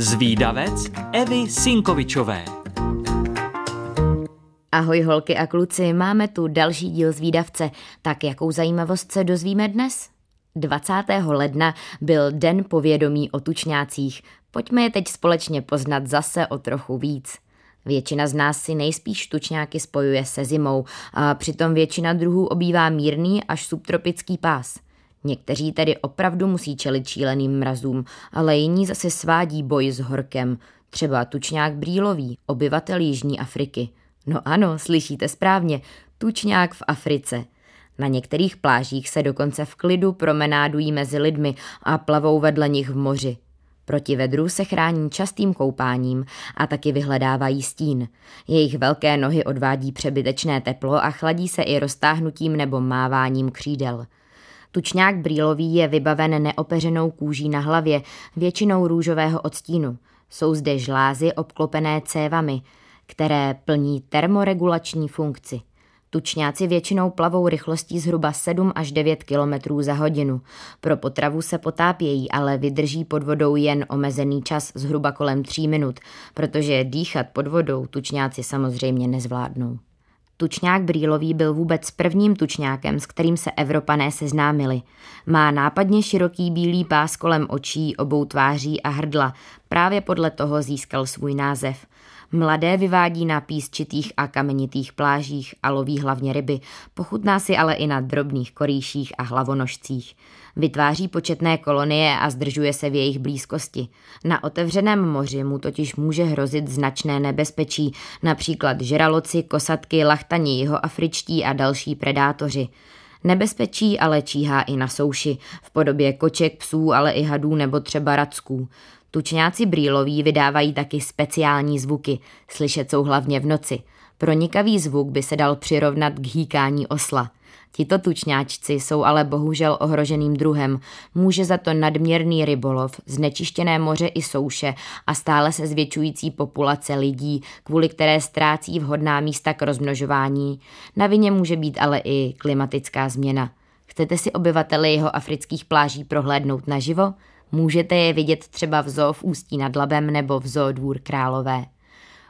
Zvídavec Evy Sinkovičové. Ahoj holky a kluci, máme tu další díl Zvídavce. Tak jakou zajímavost se dozvíme dnes? 20. ledna byl Den povědomí o tučňácích. Pojďme je teď společně poznat zase o trochu víc. Většina z nás si nejspíš tučňáky spojuje se zimou a přitom většina druhů obývá mírný až subtropický pás – Někteří tedy opravdu musí čelit šíleným mrazům, ale jiní zase svádí boj s horkem, třeba tučňák brýlový, obyvatel Jižní Afriky. No ano, slyšíte správně, tučňák v Africe. Na některých plážích se dokonce v klidu promenádují mezi lidmi a plavou vedle nich v moři. Proti vedru se chrání častým koupáním a taky vyhledávají stín. Jejich velké nohy odvádí přebytečné teplo a chladí se i roztáhnutím nebo máváním křídel. Tučňák brýlový je vybaven neopeřenou kůží na hlavě, většinou růžového odstínu. Jsou zde žlázy obklopené cévami, které plní termoregulační funkci. Tučňáci většinou plavou rychlostí zhruba 7 až 9 km za hodinu. Pro potravu se potápějí, ale vydrží pod vodou jen omezený čas zhruba kolem 3 minut, protože dýchat pod vodou tučňáci samozřejmě nezvládnou. Tučňák brýlový byl vůbec prvním tučňákem, s kterým se Evropané seznámili. Má nápadně široký bílý pás kolem očí, obou tváří a hrdla. Právě podle toho získal svůj název. Mladé vyvádí na písčitých a kamenitých plážích a loví hlavně ryby, pochutná si ale i na drobných korýších a hlavonožcích. Vytváří početné kolonie a zdržuje se v jejich blízkosti. Na otevřeném moři mu totiž může hrozit značné nebezpečí, například žraloci, kosatky, lachtani, jihoafričtí a další predátoři. Nebezpečí ale číhá i na souši, v podobě koček, psů, ale i hadů nebo třeba racků. Tučňáci brýloví vydávají taky speciální zvuky, slyšet jsou hlavně v noci. Pronikavý zvuk by se dal přirovnat k hýkání osla. Tito tučňáčci jsou ale bohužel ohroženým druhem. Může za to nadměrný rybolov, znečištěné moře i souše a stále se zvětšující populace lidí, kvůli které ztrácí vhodná místa k rozmnožování. Na vině může být ale i klimatická změna. Chcete si obyvatele jeho afrických pláží prohlédnout naživo? Můžete je vidět třeba v zoo v Ústí nad Labem nebo v zoo Dvůr Králové.